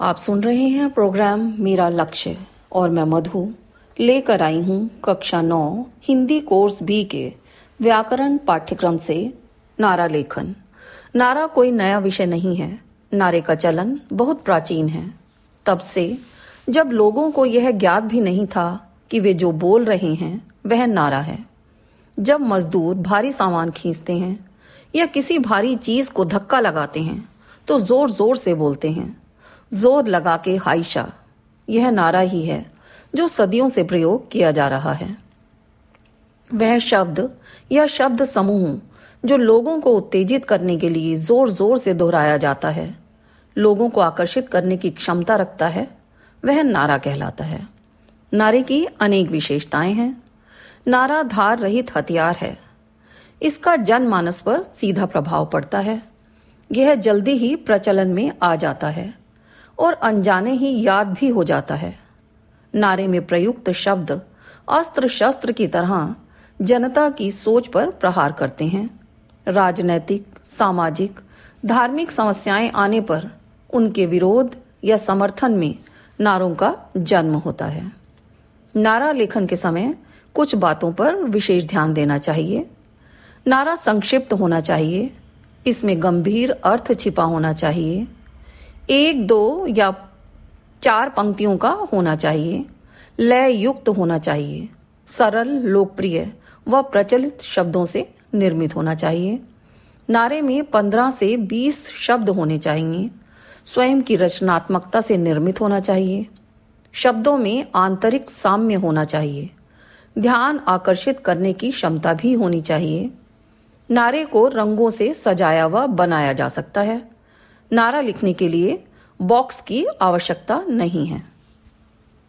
आप सुन रहे हैं प्रोग्राम मेरा लक्ष्य और मैं मधु लेकर आई हूँ कक्षा नौ हिंदी कोर्स बी के व्याकरण पाठ्यक्रम से नारा लेखन। नारा कोई नया विषय नहीं है। नारे का चलन बहुत प्राचीन है। तब से जब लोगों को यह ज्ञात भी नहीं था कि वे जो बोल रहे हैं, वह नारा है। जब मजदूर भारी सामान खींचते हैं या किसी भारी चीज़ को धक्का लगाते हैं तो ज़ोर ज़ोर से बोलते हैं। ज़ोर लगा के हाइशा, यह नारा ही है जो सदियों से प्रयोग किया जा रहा है। वह शब्द या शब्द समूह जो लोगों को उत्तेजित करने के लिए ज़ोर ज़ोर से दोहराया जाता है, लोगों को आकर्षित करने की क्षमता रखता है, वह नारा कहलाता है। नारे की अनेक विशेषताएँ हैं। नारा धार रहित हथियार है। इसका जनमानस पर सीधा प्रभाव पड़ता है। यह जल्दी ही प्रचलन में आ जाता है। और अनजाने ही याद भी हो जाता है। नारे में प्रयुक्त शब्द अस्त्र शस्त्र की तरह जनता की सोच पर प्रहार करते हैं। राजनैतिक, सामाजिक, धार्मिक समस्याएँ आने पर उनके विरोध या समर्थन में नारों का जन्म होता है। नारा लेखन के समय कुछ बातों पर विशेष ध्यान देना चाहिए। नारा संक्षिप्त होना चाहिए। इसमें गंभीर अर्थ छिपा होना चाहिए। एक, दो या चार पंक्तियों का होना चाहिए। लय युक्त होना चाहिए। सरल, लोकप्रिय व प्रचलित शब्दों से निर्मित होना चाहिए। नारे में पंद्रह से बीस शब्द होने चाहिए। स्वयं की रचनात्मकता से निर्मित होना चाहिए। शब्दों में आंतरिक साम्य होना चाहिए। ध्यान आकर्षित करने की क्षमता भी होनी चाहिए। नारे को रंगों से सजाया व बनाया जा सकता है। नारा लिखने के लिए बॉक्स की आवश्यकता नहीं है।